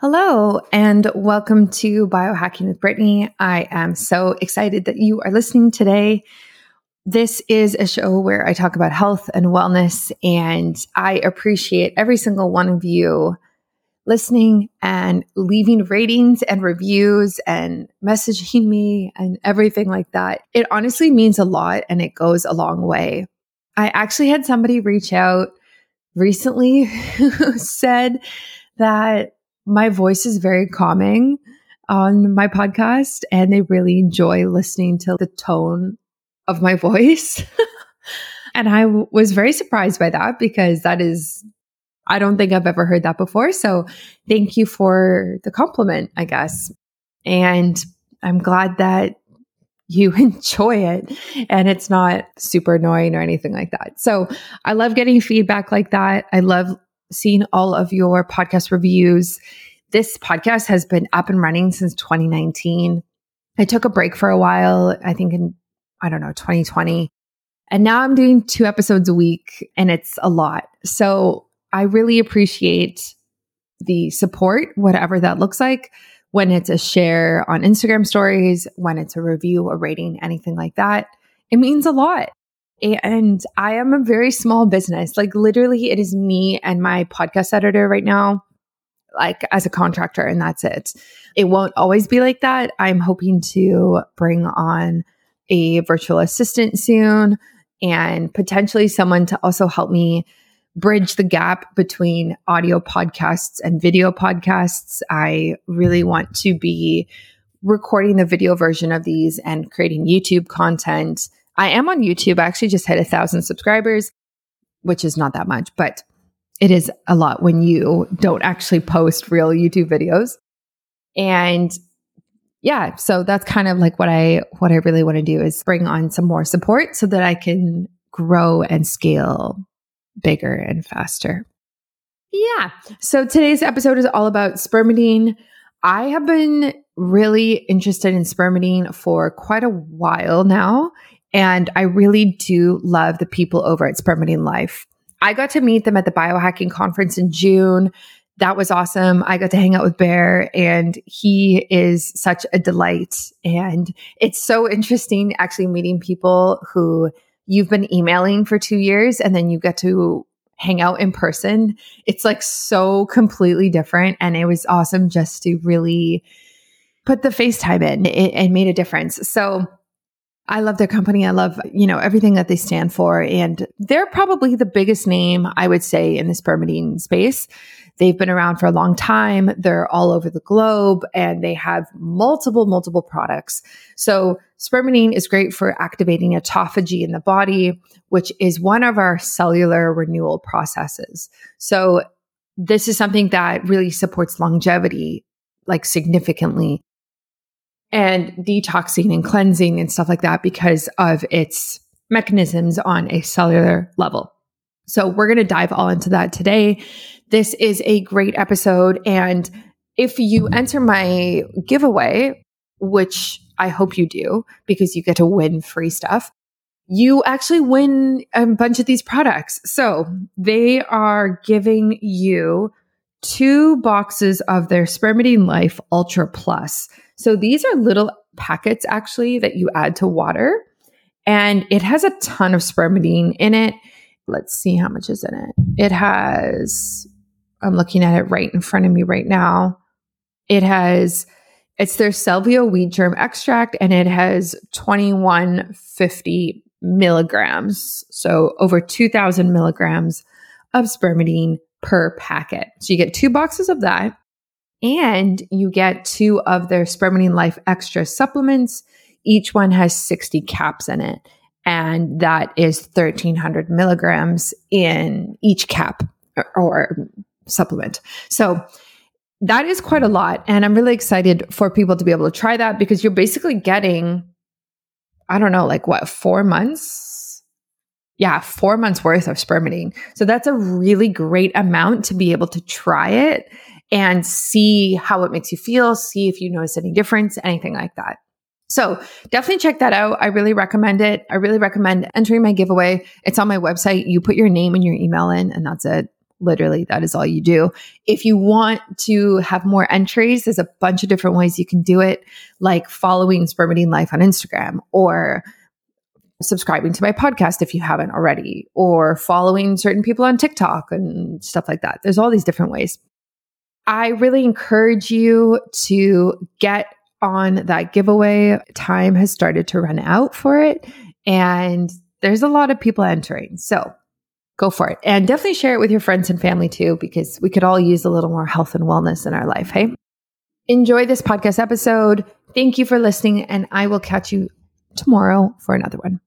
Hello, and welcome to Biohacking with Brittany. I am so excited that you are listening today. This is a show where I talk about health and wellness, and I appreciate every single one of you listening and leaving ratings and reviews and messaging me and everything like that. It honestly means a lot and it goes a long way. I actually had somebody reach out recently who said that my voice is very calming on my podcast and they really enjoy listening to the tone of my voice. and I w- was very surprised by that because that is, I don't think I've ever heard that before. So thank you for the compliment, I guess. And I'm glad that you enjoy it and it's not super annoying or anything like that. So I love getting feedback like that. I love seeing all of your podcast reviews. This podcast has been up and running since 2019. I took a break for a while, I think in, I don't know, 2020. And now I'm doing two episodes a week and it's a lot. So I really appreciate the support, whatever that looks like, when it's a share on Instagram stories, when it's a review, a rating, anything like that. It means a lot. And I am a very small business. Like literally, it is me and my podcast editor right now, like as a contractor, and that's it. It won't always be like that. I'm hoping to bring on a virtual assistant soon and potentially someone to also help me bridge the gap between audio podcasts and video podcasts. I really want to be recording the video version of these and creating YouTube content I am on YouTube. I actually just hit a thousand subscribers, which is not that much, but it is a lot when you don't actually post real YouTube videos. And yeah, so that's kind of like what I what I really want to do is bring on some more support so that I can grow and scale bigger and faster. Yeah. So today's episode is all about spermidine. I have been really interested in spermidine for quite a while now. And I really do love the people over at Spermidine Life. I got to meet them at the biohacking conference in June. That was awesome. I got to hang out with Bear and he is such a delight. And it's so interesting actually meeting people who you've been emailing for two years and then you get to hang out in person. It's like so completely different. And it was awesome just to really put the FaceTime in. It, it made a difference. So I love their company. I love, you know, everything that they stand for. And they're probably the biggest name, I would say, in the spermidine space. They've been around for a long time. They're all over the globe and they have multiple, multiple products. So spermidine is great for activating autophagy in the body, which is one of our cellular renewal processes. So this is something that really supports longevity, like significantly and detoxing and cleansing and stuff like that because of its mechanisms on a cellular level. So we're going to dive all into that today. This is a great episode. And if you enter my giveaway, which I hope you do because you get to win free stuff, you actually win a bunch of these products. So they are giving you two boxes of their Spermidine Life Ultra Plus. So these are little packets actually that you add to water and it has a ton of spermidine in it. Let's see how much is in it. It has I'm looking at it right in front of me right now. It has it's their salvia wheat germ extract and it has 2150 milligrams. So over 2000 milligrams of spermidine per packet. So you get two boxes of that and you get two of their Spermidine Life Extra supplements. Each one has 60 caps in it. And that is 1300 milligrams in each cap or, or supplement. So that is quite a lot. And I'm really excited for people to be able to try that because you're basically getting, I don't know, like what, four months? Yeah, four months worth of spermidine. So that's a really great amount to be able to try it and see how it makes you feel, see if you notice any difference, anything like that. So definitely check that out. I really recommend it. I really recommend entering my giveaway. It's on my website. You put your name and your email in, and that's it. Literally, that is all you do. If you want to have more entries, there's a bunch of different ways you can do it, like following Spermidine Life on Instagram or subscribing to my podcast if you haven't already, or following certain people on TikTok and stuff like that. There's all these different ways. I really encourage you to get on that giveaway. Time has started to run out for it, and there's a lot of people entering. So go for it. And definitely share it with your friends and family too, because we could all use a little more health and wellness in our life. Hey, enjoy this podcast episode. Thank you for listening, and I will catch you tomorrow for another one.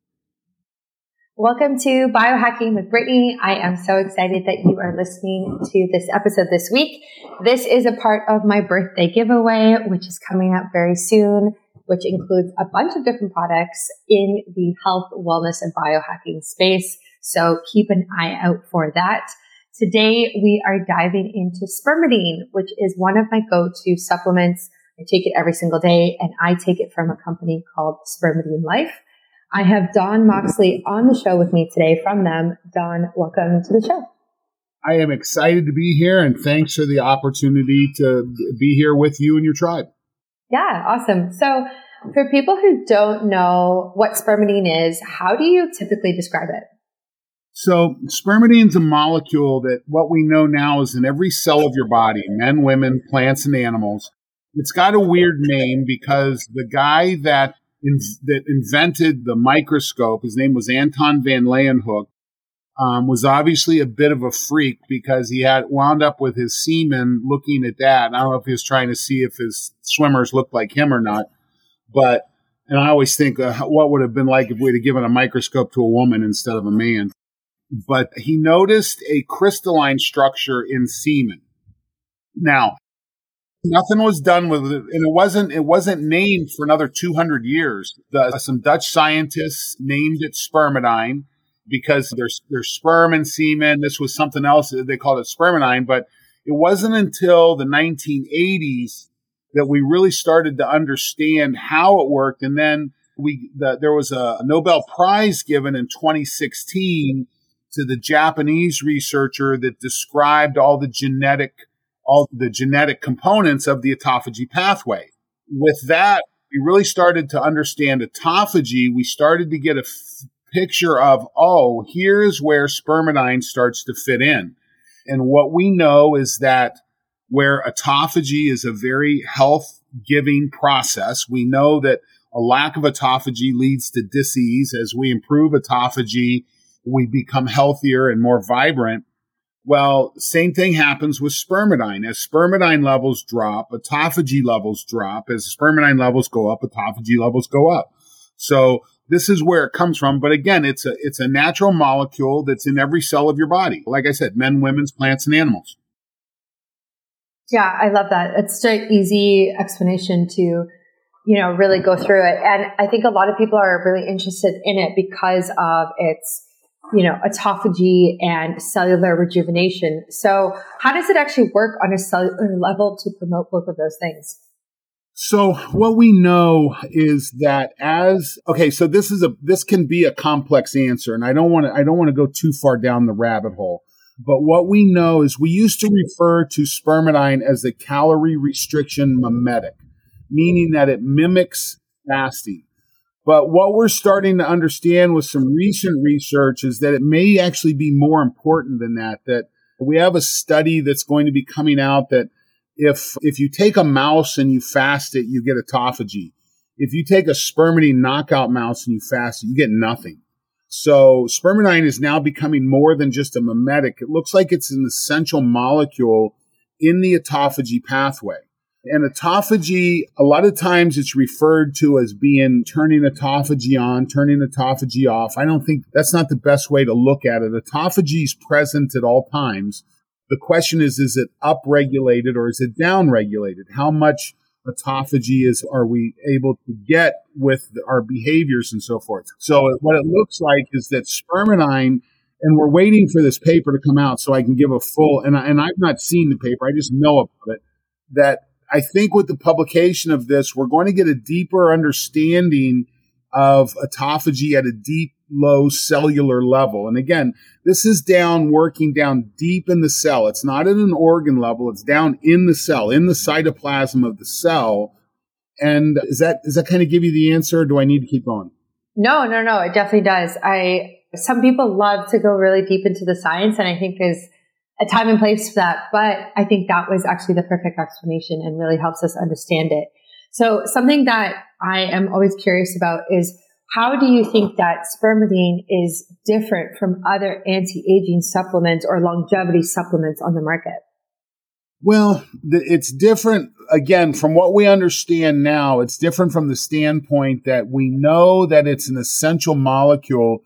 Welcome to Biohacking with Brittany. I am so excited that you are listening to this episode this week. This is a part of my birthday giveaway, which is coming up very soon, which includes a bunch of different products in the health, wellness, and biohacking space. So keep an eye out for that. Today we are diving into spermidine, which is one of my go-to supplements. I take it every single day and I take it from a company called Spermidine Life. I have Don Moxley on the show with me today from them. Don, welcome to the show. I am excited to be here and thanks for the opportunity to be here with you and your tribe. Yeah, awesome. So, for people who don't know what spermidine is, how do you typically describe it? So, spermidine is a molecule that what we know now is in every cell of your body, men, women, plants, and animals. It's got a weird name because the guy that in, that invented the microscope, his name was Anton van Leeuwenhoek, um, was obviously a bit of a freak because he had wound up with his semen looking at that. I don't know if he was trying to see if his swimmers looked like him or not, but and I always think uh, what would have been like if we'd have given a microscope to a woman instead of a man. But he noticed a crystalline structure in semen. Now, Nothing was done with it, and it wasn't it wasn't named for another 200 years. The, some Dutch scientists named it spermidine because there's there's sperm and semen. This was something else they called it spermidine, but it wasn't until the 1980s that we really started to understand how it worked, and then we the, there was a Nobel Prize given in 2016 to the Japanese researcher that described all the genetic all the genetic components of the autophagy pathway. With that, we really started to understand autophagy. We started to get a f- picture of, oh, here's where spermidine starts to fit in. And what we know is that where autophagy is a very health giving process, we know that a lack of autophagy leads to disease. As we improve autophagy, we become healthier and more vibrant. Well, same thing happens with spermidine. As spermidine levels drop, autophagy levels drop. As spermidine levels go up, autophagy levels go up. So this is where it comes from. But again, it's a it's a natural molecule that's in every cell of your body. Like I said, men, women's, plants, and animals. Yeah, I love that. It's an easy explanation to, you know, really go through it. And I think a lot of people are really interested in it because of its you know, autophagy and cellular rejuvenation. So how does it actually work on a cellular level to promote both of those things? So what we know is that as okay, so this is a this can be a complex answer, and I don't want to I don't want to go too far down the rabbit hole. But what we know is we used to refer to spermidine as a calorie restriction mimetic, meaning that it mimics fasting. But what we're starting to understand with some recent research is that it may actually be more important than that. That we have a study that's going to be coming out that if if you take a mouse and you fast it, you get autophagy. If you take a spermidine knockout mouse and you fast it, you get nothing. So spermidine is now becoming more than just a mimetic. It looks like it's an essential molecule in the autophagy pathway. And autophagy, a lot of times it's referred to as being turning autophagy on, turning autophagy off. I don't think that's not the best way to look at it. Autophagy is present at all times. The question is, is it upregulated or is it downregulated? How much autophagy is are we able to get with our behaviors and so forth? So what it looks like is that spermidine and we're waiting for this paper to come out so I can give a full and, I, and I've not seen the paper. I just know about it that I think with the publication of this, we're going to get a deeper understanding of autophagy at a deep, low cellular level. And again, this is down working down deep in the cell. It's not at an organ level. It's down in the cell, in the cytoplasm of the cell. And is that, does that kind of give you the answer? do I need to keep going? No, no, no. It definitely does. I, some people love to go really deep into the science and I think there's a time and place for that. But I think that was actually the perfect explanation and really helps us understand it. So something that I am always curious about is how do you think that spermidine is different from other anti-aging supplements or longevity supplements on the market? Well, it's different again from what we understand now. It's different from the standpoint that we know that it's an essential molecule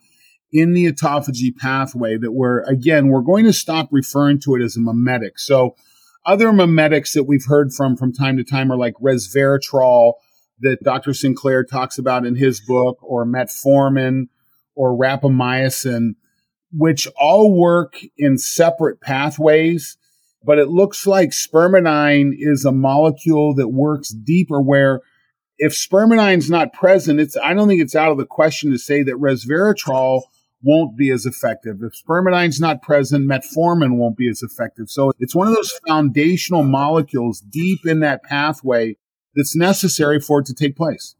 in the autophagy pathway that we're, again, we're going to stop referring to it as a mimetic. So other mimetics that we've heard from from time to time are like resveratrol that Dr. Sinclair talks about in his book or metformin or rapamycin, which all work in separate pathways. But it looks like spermidine is a molecule that works deeper where if spermidine's not present, it's, I don't think it's out of the question to say that resveratrol won't be as effective. If spermidine's not present, metformin won't be as effective. So it's one of those foundational molecules deep in that pathway that's necessary for it to take place.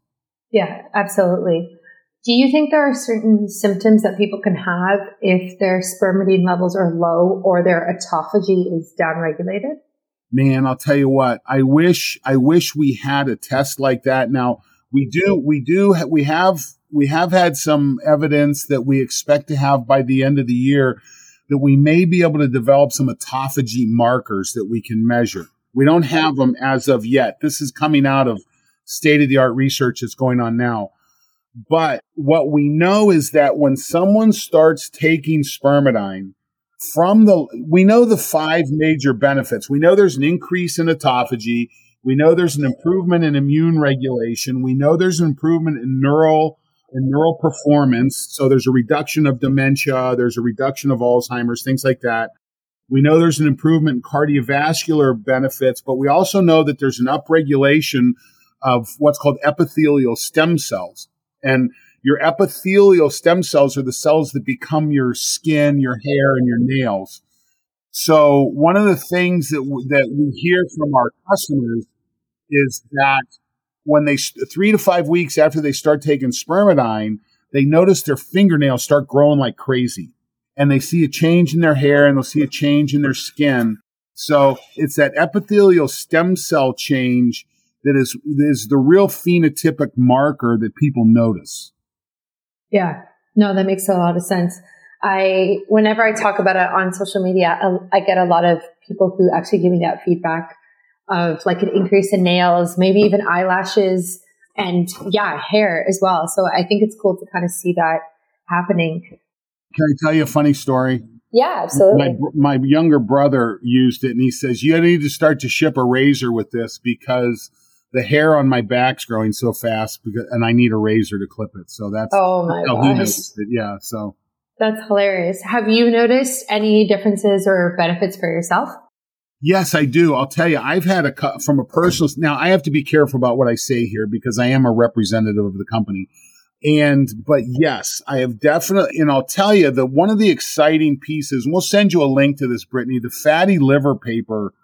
Yeah, absolutely. Do you think there are certain symptoms that people can have if their spermidine levels are low or their autophagy is downregulated? Man, I'll tell you what. I wish I wish we had a test like that. Now, we do we do we have we have had some evidence that we expect to have by the end of the year that we may be able to develop some autophagy markers that we can measure. We don't have them as of yet. This is coming out of state of the art research that's going on now. But what we know is that when someone starts taking spermidine from the, we know the five major benefits. We know there's an increase in autophagy. We know there's an improvement in immune regulation. We know there's an improvement in neural and neural performance. So there's a reduction of dementia, there's a reduction of Alzheimer's, things like that. We know there's an improvement in cardiovascular benefits, but we also know that there's an upregulation of what's called epithelial stem cells. And your epithelial stem cells are the cells that become your skin, your hair, and your nails. So one of the things that w- that we hear from our customers is that when they three to five weeks after they start taking spermidine, they notice their fingernails start growing like crazy, and they see a change in their hair and they'll see a change in their skin. So it's that epithelial stem cell change that is is the real phenotypic marker that people notice. Yeah, no, that makes a lot of sense. I whenever I talk about it on social media, I, I get a lot of people who actually give me that feedback of like an increase in nails, maybe even eyelashes and yeah, hair as well. So I think it's cool to kind of see that happening. Can I tell you a funny story? Yeah, absolutely. My, my younger brother used it and he says, you need to start to ship a razor with this because the hair on my back's growing so fast because, and I need a razor to clip it. So that's oh my gosh. it. Yeah. So that's hilarious. Have you noticed any differences or benefits for yourself? Yes, I do. I'll tell you, I've had a from a personal. Now, I have to be careful about what I say here because I am a representative of the company. And, but yes, I have definitely, and I'll tell you that one of the exciting pieces, and we'll send you a link to this, Brittany, the fatty liver paper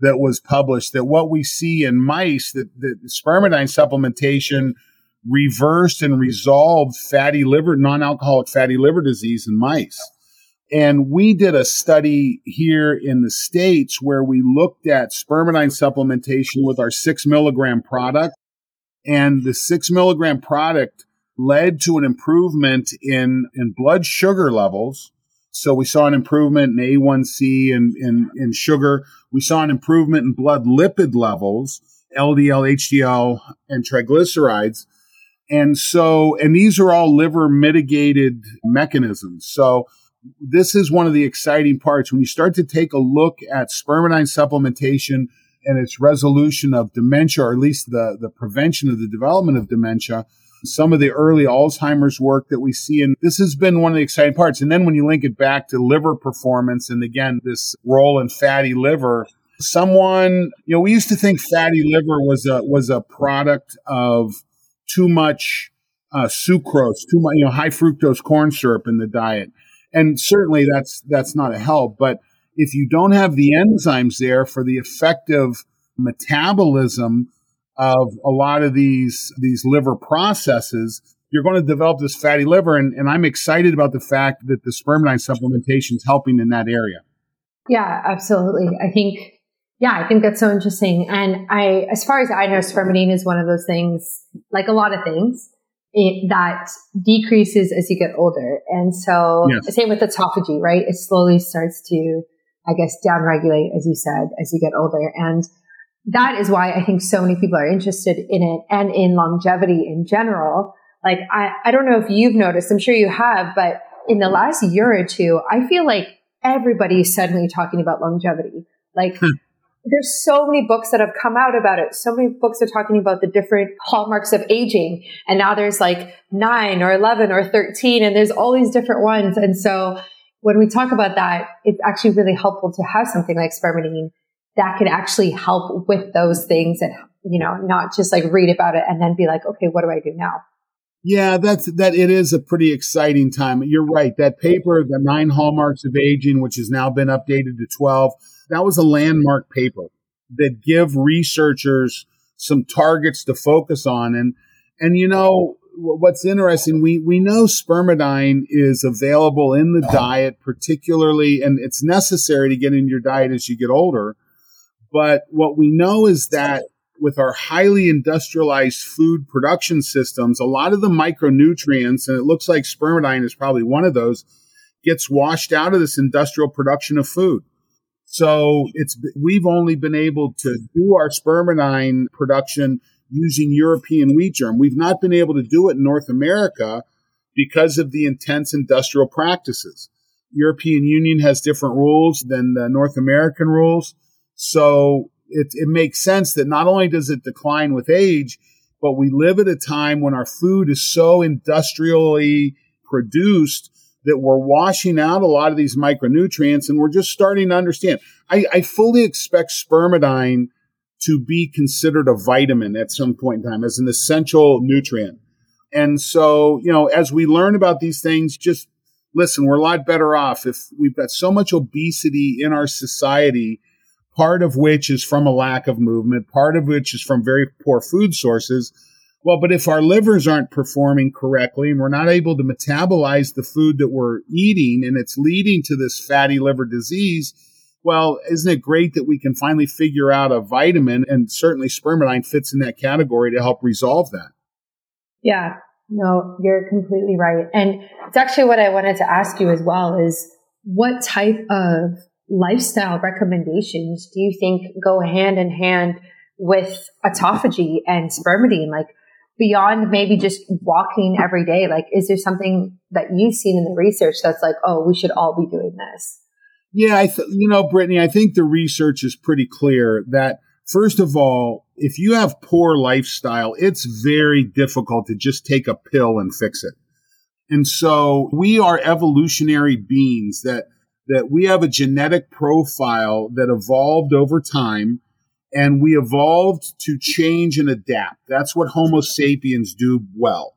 that was published, that what we see in mice, that, that spermidine supplementation reversed and resolved fatty liver, non-alcoholic fatty liver disease in mice. And we did a study here in the States where we looked at spermidine supplementation with our six milligram product. And the six milligram product led to an improvement in, in blood sugar levels. So we saw an improvement in A1C and in, in sugar. We saw an improvement in blood lipid levels, LDL, HDL, and triglycerides. And so, and these are all liver mitigated mechanisms. So this is one of the exciting parts when you start to take a look at spermidine supplementation and its resolution of dementia, or at least the, the prevention of the development of dementia. Some of the early Alzheimer's work that we see, and this has been one of the exciting parts. And then when you link it back to liver performance, and again, this role in fatty liver, someone, you know, we used to think fatty liver was a, was a product of too much uh, sucrose, too much, you know, high fructose corn syrup in the diet. And certainly that's, that's not a help. But if you don't have the enzymes there for the effective metabolism of a lot of these, these liver processes, you're going to develop this fatty liver. And, and I'm excited about the fact that the spermidine supplementation is helping in that area. Yeah, absolutely. I think, yeah, I think that's so interesting. And I, as far as I know, spermidine is one of those things, like a lot of things, it, that decreases as you get older. And so, yes. same with autophagy, right? It slowly starts to, I guess, downregulate, as you said, as you get older. And that is why I think so many people are interested in it and in longevity in general. Like, I, I don't know if you've noticed, I'm sure you have, but in the last year or two, I feel like everybody is suddenly talking about longevity. Like, hmm. There's so many books that have come out about it. So many books are talking about the different hallmarks of aging. And now there's like nine or 11 or 13, and there's all these different ones. And so when we talk about that, it's actually really helpful to have something like spermidine that can actually help with those things and, you know, not just like read about it and then be like, okay, what do I do now? Yeah, that's that. It is a pretty exciting time. You're right. That paper, the nine hallmarks of aging, which has now been updated to 12, that was a landmark paper that give researchers some targets to focus on. And, and you know, what's interesting, we, we know spermidine is available in the diet, particularly, and it's necessary to get in your diet as you get older. But what we know is that with our highly industrialized food production systems, a lot of the micronutrients, and it looks like spermidine is probably one of those, gets washed out of this industrial production of food. So it's we've only been able to do our spermidine production using European wheat germ. We've not been able to do it in North America because of the intense industrial practices. European Union has different rules than the North American rules. So it, it makes sense that not only does it decline with age, but we live at a time when our food is so industrially produced that we're washing out a lot of these micronutrients and we're just starting to understand. I, I fully expect spermidine to be considered a vitamin at some point in time as an essential nutrient. And so, you know, as we learn about these things, just listen, we're a lot better off if we've got so much obesity in our society part of which is from a lack of movement, part of which is from very poor food sources. Well, but if our livers aren't performing correctly and we're not able to metabolize the food that we're eating and it's leading to this fatty liver disease, well, isn't it great that we can finally figure out a vitamin and certainly spermidine fits in that category to help resolve that? Yeah, no, you're completely right. And it's actually what I wanted to ask you as well is what type of lifestyle recommendations do you think go hand in hand with autophagy and spermidine? Like beyond maybe just walking every day, like is there something that you've seen in the research that's like, oh, we should all be doing this? Yeah, I th- you know, Brittany, I think the research is pretty clear that first of all, if you have poor lifestyle, it's very difficult to just take a pill and fix it. And so we are evolutionary beings that that we have a genetic profile that evolved over time and we evolved to change and adapt. That's what Homo sapiens do well.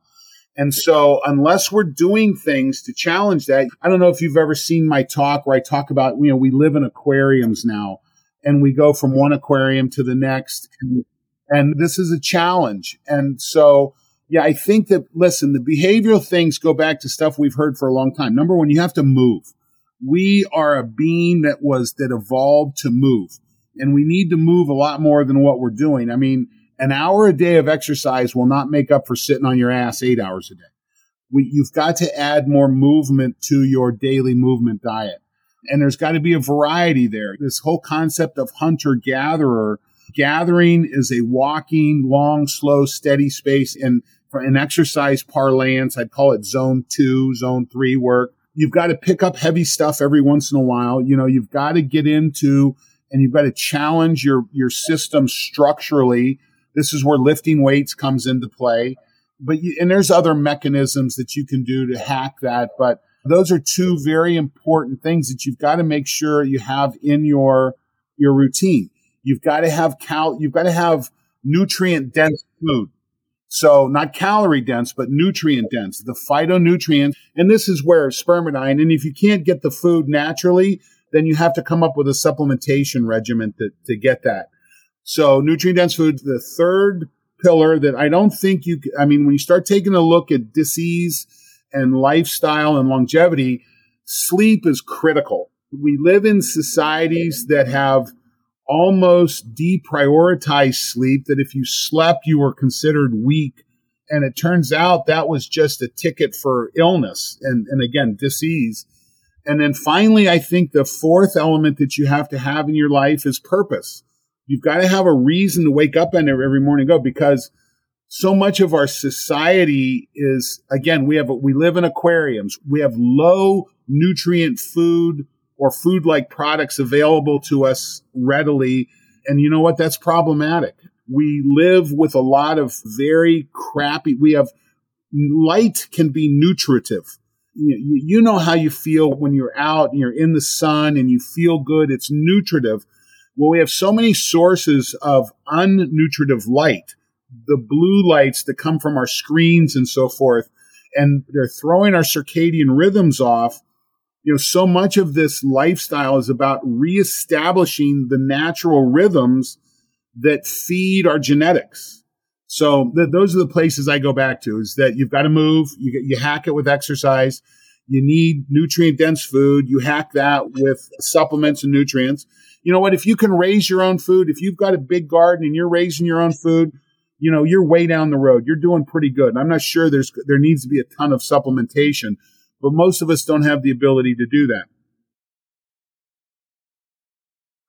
And so unless we're doing things to challenge that, I don't know if you've ever seen my talk where I talk about, you know, we live in aquariums now and we go from one aquarium to the next. And, and this is a challenge. And so, yeah, I think that, listen, the behavioral things go back to stuff we've heard for a long time. Number one, you have to move we are a being that was that evolved to move and we need to move a lot more than what we're doing. I mean, an hour a day of exercise will not make up for sitting on your ass eight hours a day. We, you've got to add more movement to your daily movement diet. And there's got to be a variety there. This whole concept of hunter gatherer, gathering is a walking, long, slow, steady space. And for an exercise parlance, I'd call it zone two, zone three work You've got to pick up heavy stuff every once in a while. You know, you've got to get into and you've got to challenge your, your system structurally. This is where lifting weights comes into play. But, you, and there's other mechanisms that you can do to hack that. But those are two very important things that you've got to make sure you have in your, your routine. You've got to have cal, you've got to have nutrient dense food. So not calorie dense, but nutrient dense, the phytonutrients. And this is where spermidine, and if you can't get the food naturally, then you have to come up with a supplementation regimen to, to get that. So nutrient dense food, the third pillar that I don't think you, I mean, when you start taking a look at disease and lifestyle and longevity, sleep is critical. We live in societies that have almost deprioritized sleep, that if you slept, you were considered weak. And it turns out that was just a ticket for illness and, and again, disease. And then finally, I think the fourth element that you have to have in your life is purpose. You've got to have a reason to wake up and every morning go because so much of our society is, again, we have, we live in aquariums. We have low nutrient food or food like products available to us readily. And you know what? That's problematic. We live with a lot of very crappy, we have light can be nutritive. You, you know how you feel when you're out and you're in the sun and you feel good. It's nutritive. Well, we have so many sources of unnutritive light, the blue lights that come from our screens and so forth, and they're throwing our circadian rhythms off. You know, so much of this lifestyle is about reestablishing the natural rhythms that feed our genetics. So th- those are the places I go back to is that you've got to move, you, you hack it with exercise, you need nutrient dense food, you hack that with supplements and nutrients you know what? If you can raise your own food, if you've got a big garden and you're raising your own food, you know, you're way down the road. You're doing pretty good. I'm not sure there's, there needs to be a ton of supplementation, but most of us don't have the ability to do that.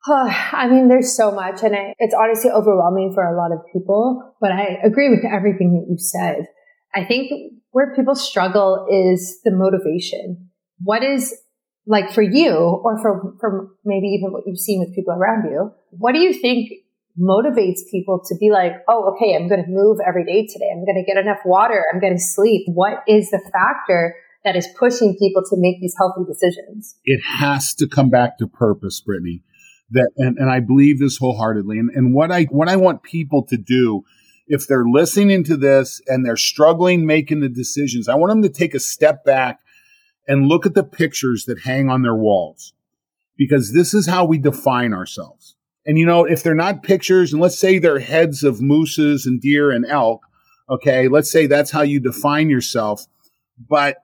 I mean, there's so much, and it's honestly overwhelming for a lot of people. But I agree with everything that you said. I think where people struggle is the motivation. What is like for you or for, for maybe even what you've seen with people around you, what do you think motivates people to be like, oh, okay, I'm going to move every day today. I'm going to get enough water. I'm going to sleep. What is the factor that is pushing people to make these healthy decisions? It has to come back to purpose, Brittany. That, and, and I believe this wholeheartedly. And, and what I, what I want people to do, if they're listening to this and they're struggling making the decisions, I want them to take a step back and look at the pictures that hang on their walls because this is how we define ourselves. And you know, if they're not pictures, and let's say they're heads of mooses and deer and elk, okay, let's say that's how you define yourself. But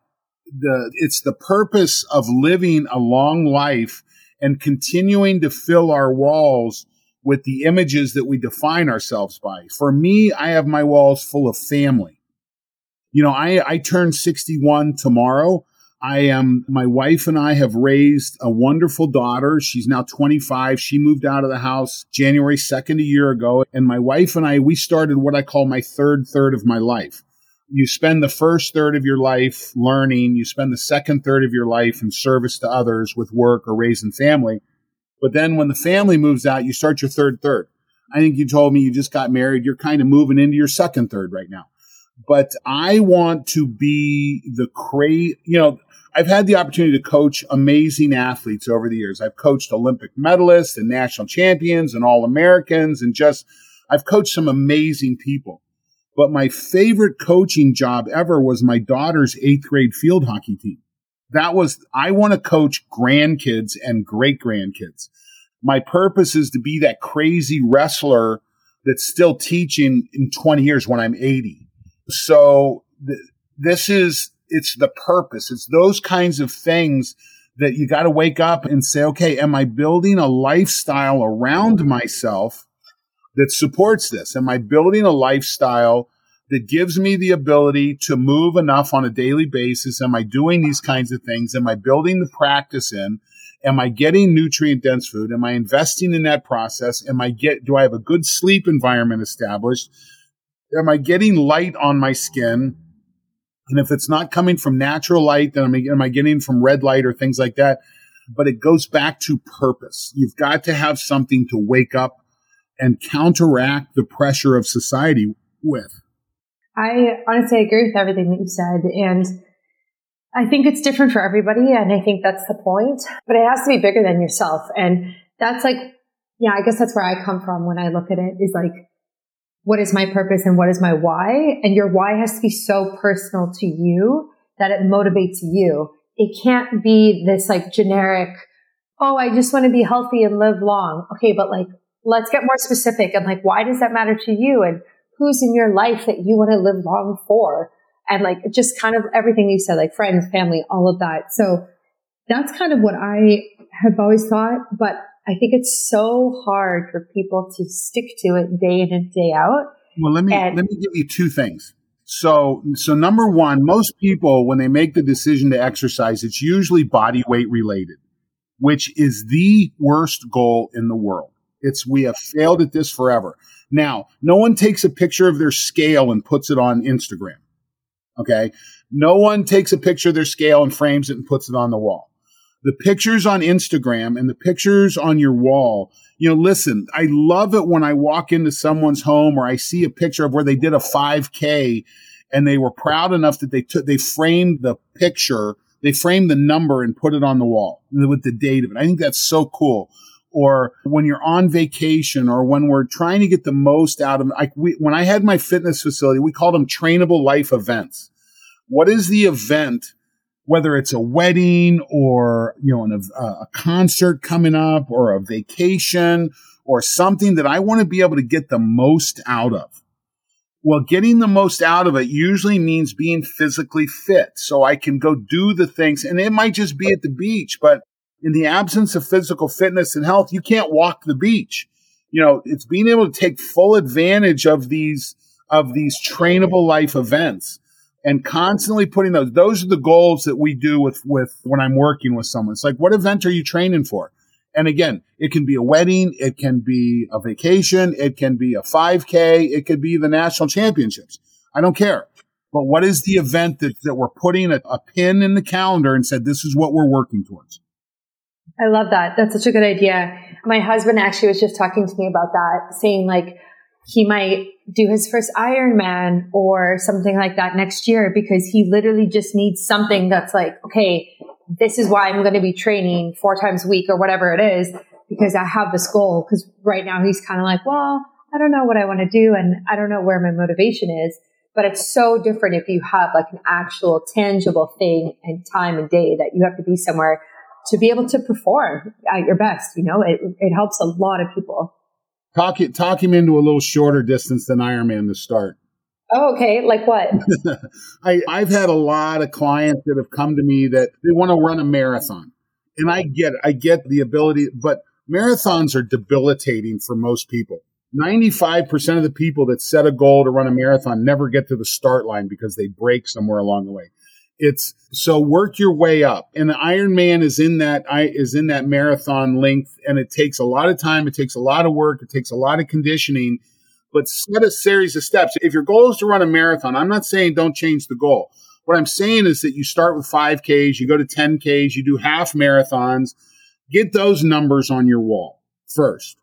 the, it's the purpose of living a long life and continuing to fill our walls with the images that we define ourselves by. For me, I have my walls full of family. You know, I, I turn 61 tomorrow. I am, my wife and I have raised a wonderful daughter. She's now 25. She moved out of the house January 2nd a year ago. And my wife and I, we started what I call my third third of my life. You spend the first third of your life learning. You spend the second third of your life in service to others with work or raising family. But then when the family moves out, you start your third third. I think you told me you just got married. You're kind of moving into your second third right now but I want to be the cra you know, I've had the opportunity to coach amazing athletes over the years. I've coached Olympic medalists and national champions and all Americans and just, I've coached some amazing people. But my favorite coaching job ever was my daughter's eighth grade field hockey team. That was, I want to coach grandkids and great grandkids. My purpose is to be that crazy wrestler that's still teaching in 20 years when I'm 80. So th- this is, it's the purpose. It's those kinds of things that you got to wake up and say, okay, am I building a lifestyle around myself that supports this? Am I building a lifestyle that gives me the ability to move enough on a daily basis? Am I doing these kinds of things? Am I building the practice in? Am I getting nutrient dense food? Am I investing in that process? Am I get, do I have a good sleep environment established? Am I getting light on my skin? And if it's not coming from natural light, then am I, am I getting from red light or things like that? But it goes back to purpose. You've got to have something to wake up and counteract the pressure of society with. I honestly agree with everything that you said. And I think it's different for everybody. And I think that's the point, but it has to be bigger than yourself. And that's like, yeah, I guess that's where I come from when I look at it is like, what is my purpose and what is my why? And your why has to be so personal to you that it motivates you. It can't be this like generic, oh, I just want to be healthy and live long. Okay, but like, let's get more specific and like, why does that matter to you? And who's in your life that you want to live long for? And like, just kind of everything you said, like friends, family, all of that. So that's kind of what I have always thought, but I think it's so hard for people to stick to it day in and day out. Well, let me and, let me give you two things. So, so number one, most people when they make the decision to exercise, it's usually body weight related, which is the worst goal in the world. It's we have failed at this forever. Now, no one takes a picture of their scale and puts it on Instagram. Okay. No one takes a picture of their scale and frames it and puts it on the wall the pictures on Instagram and the pictures on your wall. You know, listen, I love it when I walk into someone's home or I see a picture of where they did a 5K and they were proud enough that they took, they framed the picture, they framed the number and put it on the wall with the date of it. I think that's so cool. Or when you're on vacation or when we're trying to get the most out of, like we, when I had my fitness facility, we called them trainable life events. What is the event whether it's a wedding or, you know, an, a, a concert coming up or a vacation or something that I want to be able to get the most out of. Well, getting the most out of it usually means being physically fit. So I can go do the things and it might just be at the beach, but in the absence of physical fitness and health, you can't walk the beach. You know, it's being able to take full advantage of these, of these trainable life events and constantly putting those those are the goals that we do with with when I'm working with someone. It's like what event are you training for? And again, it can be a wedding, it can be a vacation, it can be a 5K, it could be the national championships. I don't care. But what is the event that, that we're putting a, a pin in the calendar and said, this is what we're working towards? I love that. That's such a good idea. My husband actually was just talking to me about that, saying like, he might do his first Ironman or something like that next year because he literally just needs something that's like, okay, this is why I'm going to be training four times a week or whatever it is because I have this goal. Because right now he's kind of like, well, I don't know what I want to do and I don't know where my motivation is. But it's so different if you have like an actual tangible thing and time and day that you have to be somewhere to be able to perform at your best. You know, it, it helps a lot of people. Talk it, talk him into a little shorter distance than Ironman to start. Oh, okay. Like what? I, I've had a lot of clients that have come to me that they want to run a marathon. And I get I get the ability, but marathons are debilitating for most people. 95% of the people that set a goal to run a marathon never get to the start line because they break somewhere along the way. It's so work your way up. And the Ironman is in that is in that marathon length and it takes a lot of time, it takes a lot of work, it takes a lot of conditioning, but set a series of steps. If your goal is to run a marathon, I'm not saying don't change the goal. What I'm saying is that you start with 5Ks, you go to 10Ks, you do half marathons, get those numbers on your wall first.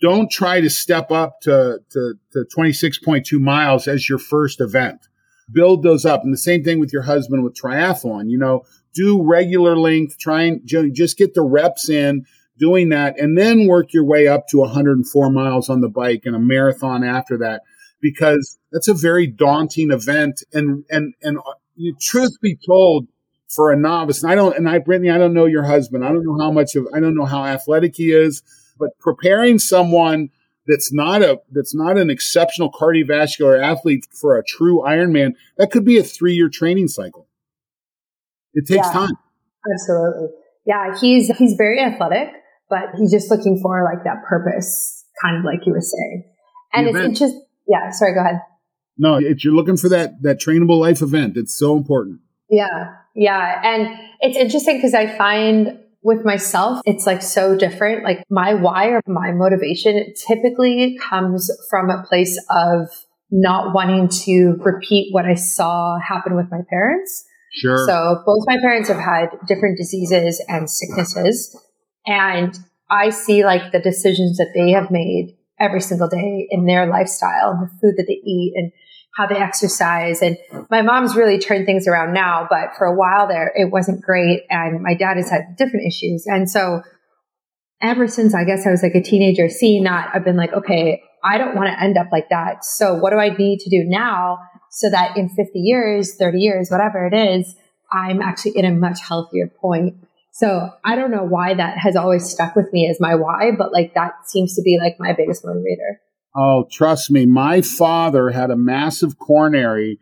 Don't try to step up to, to, to 26.2 miles as your first event build those up. And the same thing with your husband with triathlon, you know, do regular length, try and just get the reps in doing that and then work your way up to 104 miles on the bike and a marathon after that because that's a very daunting event. And, and, and uh, truth be told, for a novice, and I don't, and I, Brittany, I don't know your husband. I don't know how much of, I don't know how athletic he is, but preparing someone that's not a that's not an exceptional cardiovascular athlete for a true Ironman, that could be a three year training cycle. It takes yeah, time. Absolutely. Yeah, he's he's very athletic, but he's just looking for like that purpose, kind of like you were saying. And it's, just yeah. Sorry, go ahead. No, it's you're looking for that that trainable life event. It's so important. Yeah, yeah, and it's interesting because I find with myself, it's like so different. Like my why or my motivation typically comes from a place of not wanting to repeat what I saw happen with my parents. Sure. So both my parents have had different diseases and sicknesses. And I see like the decisions that they have made every single day in their lifestyle and the food that they eat and how they exercise. And my mom's really turned things around now, but for a while there, it wasn't great. And my dad has had different issues. And so ever since I guess I was like a teenager, seeing that, I've been like, okay, I don't want to end up like that. So what do I need to do now so that in 50 years, 30 years, whatever it is, I'm actually in a much healthier point. So I don't know why that has always stuck with me as my why, but like that seems to be like my biggest motivator. Oh, trust me. My father had a massive coronary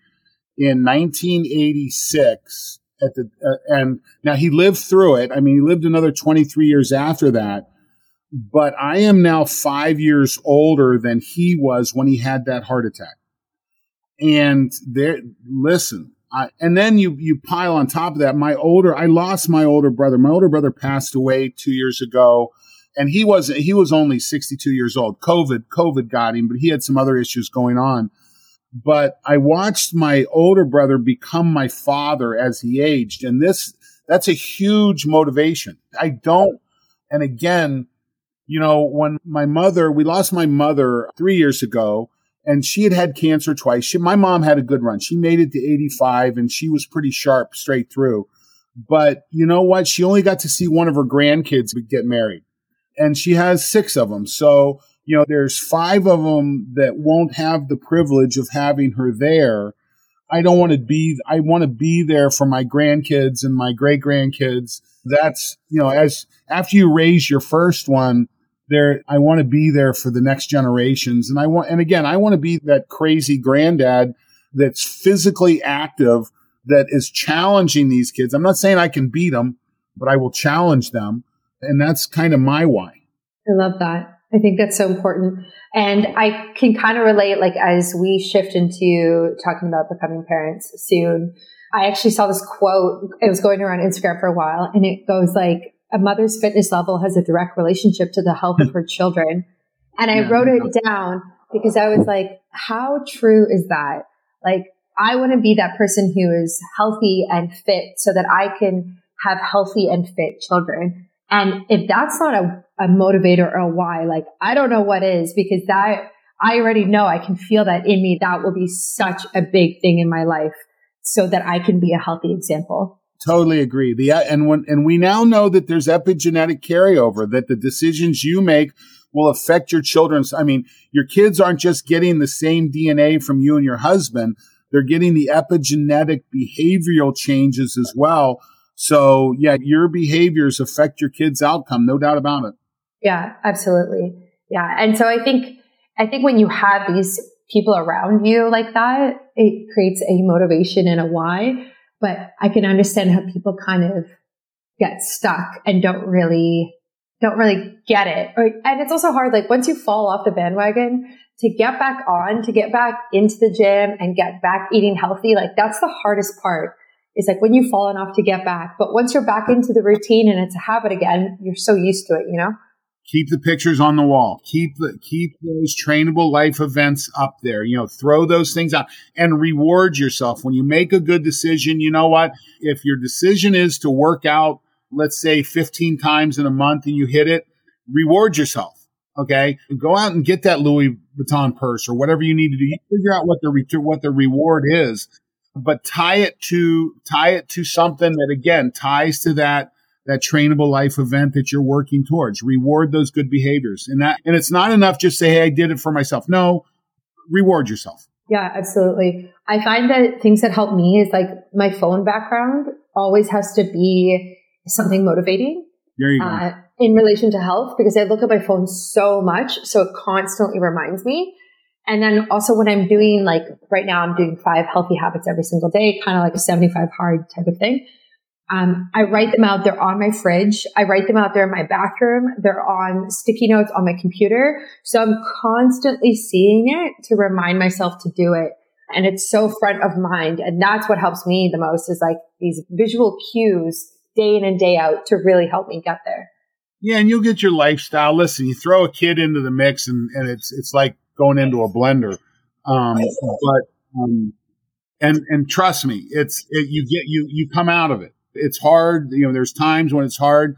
in 1986 at the, uh, and now he lived through it. I mean, he lived another 23 years after that, but I am now five years older than he was when he had that heart attack. And there, listen, I, and then you, you pile on top of that. My older, I lost my older brother. My older brother passed away two years ago and he was, he was only 62 years old. COVID, COVID got him, but he had some other issues going on but I watched my older brother become my father as he aged. And this, that's a huge motivation. I don't, and again, you know, when my mother, we lost my mother three years ago and she had had cancer twice. She, my mom had a good run. She made it to 85 and she was pretty sharp straight through. But you know what? She only got to see one of her grandkids get married and she has six of them. So you know, there's five of them that won't have the privilege of having her there. I don't want to be, I want to be there for my grandkids and my great grandkids. That's, you know, as after you raise your first one, there, I want to be there for the next generations. And I want, and again, I want to be that crazy granddad that's physically active, that is challenging these kids. I'm not saying I can beat them, but I will challenge them. And that's kind of my why. I love that. I think that's so important. And I can kind of relate, like, as we shift into talking about becoming parents soon, I actually saw this quote. It was going around Instagram for a while and it goes like, a mother's fitness level has a direct relationship to the health of her children. And I yeah, wrote it down because I was like, how true is that? Like, I want to be that person who is healthy and fit so that I can have healthy and fit children. And if that's not a, a motivator or a why, like I don't know what is because that I already know I can feel that in me. That will be such a big thing in my life so that I can be a healthy example. Totally agree. The uh, and when and we now know that there's epigenetic carryover that the decisions you make will affect your children's. I mean, your kids aren't just getting the same DNA from you and your husband; they're getting the epigenetic behavioral changes as well so yeah, your behaviors affect your kids' outcome, no doubt about it. Yeah, absolutely. Yeah. And so I think, I think when you have these people around you like that, it creates a motivation and a why. But I can understand how people kind of get stuck and don't really, don't really get it. And it's also hard, like once you fall off the bandwagon, to get back on, to get back into the gym and get back eating healthy, like that's the hardest part is like when you've fallen off to get back. But once you're back into the routine and it's a habit again, you're so used to it, you know? Keep the pictures on the wall. Keep the, keep those trainable life events up there. You know, throw those things out and reward yourself. When you make a good decision, you know what? If your decision is to work out, let's say 15 times in a month and you hit it, reward yourself. Okay. Go out and get that Louis Vuitton purse or whatever you need to do. You figure out what the, re- what the reward is but tie it to tie it to something that again ties to that that trainable life event that you're working towards. Reward those good behaviors. And that and it's not enough just say, hey, I did it for myself. No, reward yourself. Yeah, absolutely. I find that things that help me is like my phone background always has to be something motivating. There you go. Uh, in relation to health, because I look at my phone so much, so it constantly reminds me. And then also when I'm doing like right now, I'm doing five healthy habits every single day, kind of like a 75 hard type of thing. Um, I write them out. They're on my fridge. I write them out there in my bathroom. They're on sticky notes on my computer. So I'm constantly seeing it to remind myself to do it. And it's so front of mind. And that's what helps me the most is like these visual cues day in and day out to really help me get there. Yeah. And you'll get your lifestyle. Listen, you throw a kid into the mix and, and it's, it's like going into a blender. Um, but, um, and, and trust me, it's, it, you get, you, you come out of it. It's hard. You know, there's times when it's hard,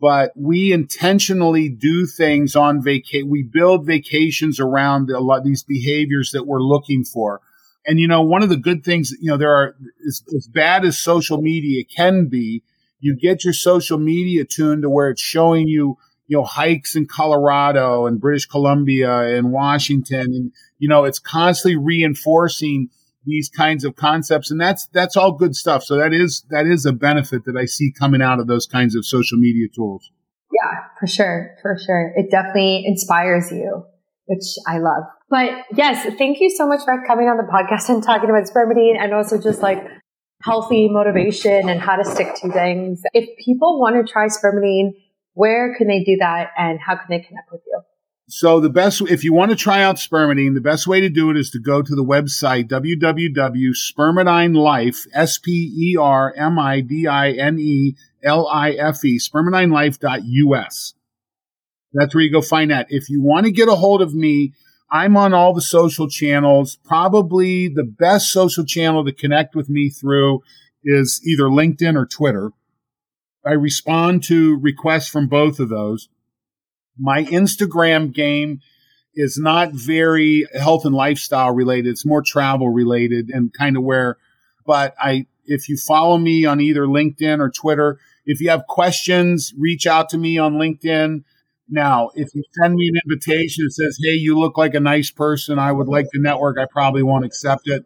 but we intentionally do things on vacation. We build vacations around a lot these behaviors that we're looking for. And, you know, one of the good things, you know, there are, as, as bad as social media can be, you get your social media tuned to where it's showing you you know, hikes in Colorado and British Columbia and Washington. And, you know, it's constantly reinforcing these kinds of concepts. And that's, that's all good stuff. So that is, that is a benefit that I see coming out of those kinds of social media tools. Yeah, for sure. For sure. It definitely inspires you, which I love. But yes, thank you so much for coming on the podcast and talking about spermidine and also just like healthy motivation and how to stick to things. If people want to try spermidine, where can they do that and how can they connect with you? So the best, if you want to try out spermidine, the best way to do it is to go to the website www.spermidinelife, S-P-E-R-M-I-D-I-N-E-L-I-F-E, spermidinelife.us. That's where you go find that. If you want to get a hold of me, I'm on all the social channels. Probably the best social channel to connect with me through is either LinkedIn or Twitter. I respond to requests from both of those. My Instagram game is not very health and lifestyle related. It's more travel related and kind of where, but I, if you follow me on either LinkedIn or Twitter, if you have questions, reach out to me on LinkedIn. Now, if you send me an invitation that says, Hey, you look like a nice person. I would like to network. I probably won't accept it.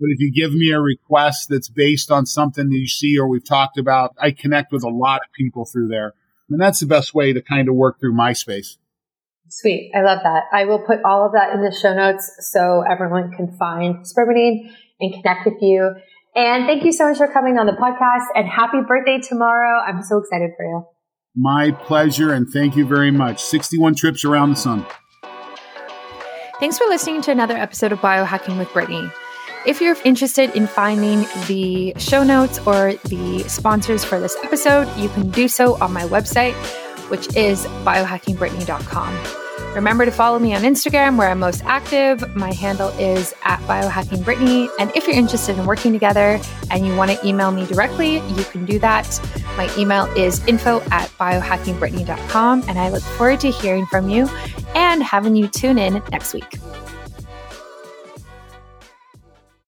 But if you give me a request that's based on something that you see or we've talked about, I connect with a lot of people through there. And that's the best way to kind of work through MySpace. Sweet. I love that. I will put all of that in the show notes so everyone can find Spermidine and connect with you. And thank you so much for coming on the podcast and happy birthday tomorrow. I'm so excited for you. My pleasure. And thank you very much. 61 trips around the sun. Thanks for listening to another episode of Biohacking with Brittany. If you're interested in finding the show notes or the sponsors for this episode, you can do so on my website, which is biohackingbrittany.com. Remember to follow me on Instagram where I'm most active. My handle is at biohackingbrittany. And if you're interested in working together and you want to email me directly, you can do that. My email is info at biohackingbrittany.com. And I look forward to hearing from you and having you tune in next week.